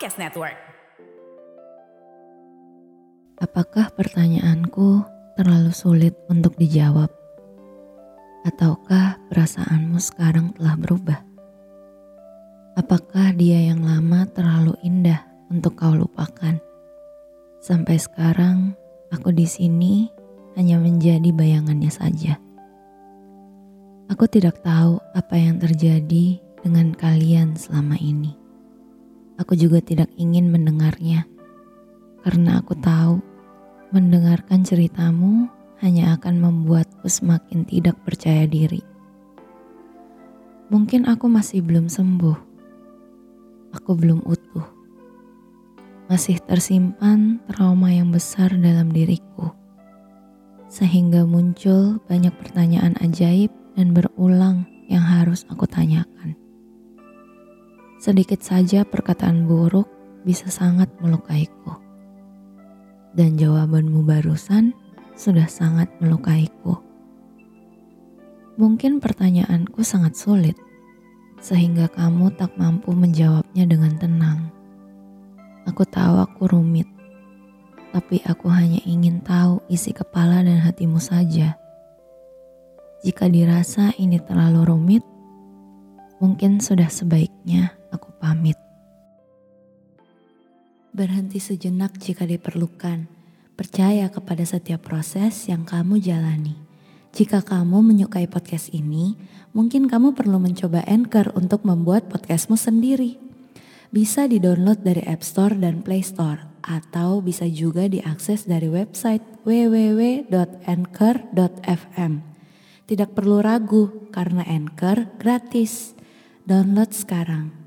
Podcast Network. Apakah pertanyaanku terlalu sulit untuk dijawab? Ataukah perasaanmu sekarang telah berubah? Apakah dia yang lama terlalu indah untuk kau lupakan? Sampai sekarang aku di sini hanya menjadi bayangannya saja. Aku tidak tahu apa yang terjadi dengan kalian selama ini. Aku juga tidak ingin mendengarnya, karena aku tahu mendengarkan ceritamu hanya akan membuatku semakin tidak percaya diri. Mungkin aku masih belum sembuh, aku belum utuh, masih tersimpan trauma yang besar dalam diriku, sehingga muncul banyak pertanyaan ajaib dan berulang yang harus aku tanyakan. Sedikit saja perkataan buruk bisa sangat melukaiku. Dan jawabanmu barusan sudah sangat melukaiku. Mungkin pertanyaanku sangat sulit, sehingga kamu tak mampu menjawabnya dengan tenang. Aku tahu aku rumit, tapi aku hanya ingin tahu isi kepala dan hatimu saja. Jika dirasa ini terlalu rumit, mungkin sudah sebaiknya aku pamit. Berhenti sejenak jika diperlukan. Percaya kepada setiap proses yang kamu jalani. Jika kamu menyukai podcast ini, mungkin kamu perlu mencoba Anchor untuk membuat podcastmu sendiri. Bisa di-download dari App Store dan Play Store, atau bisa juga diakses dari website www.anchor.fm. Tidak perlu ragu, karena Anchor gratis. Download sekarang.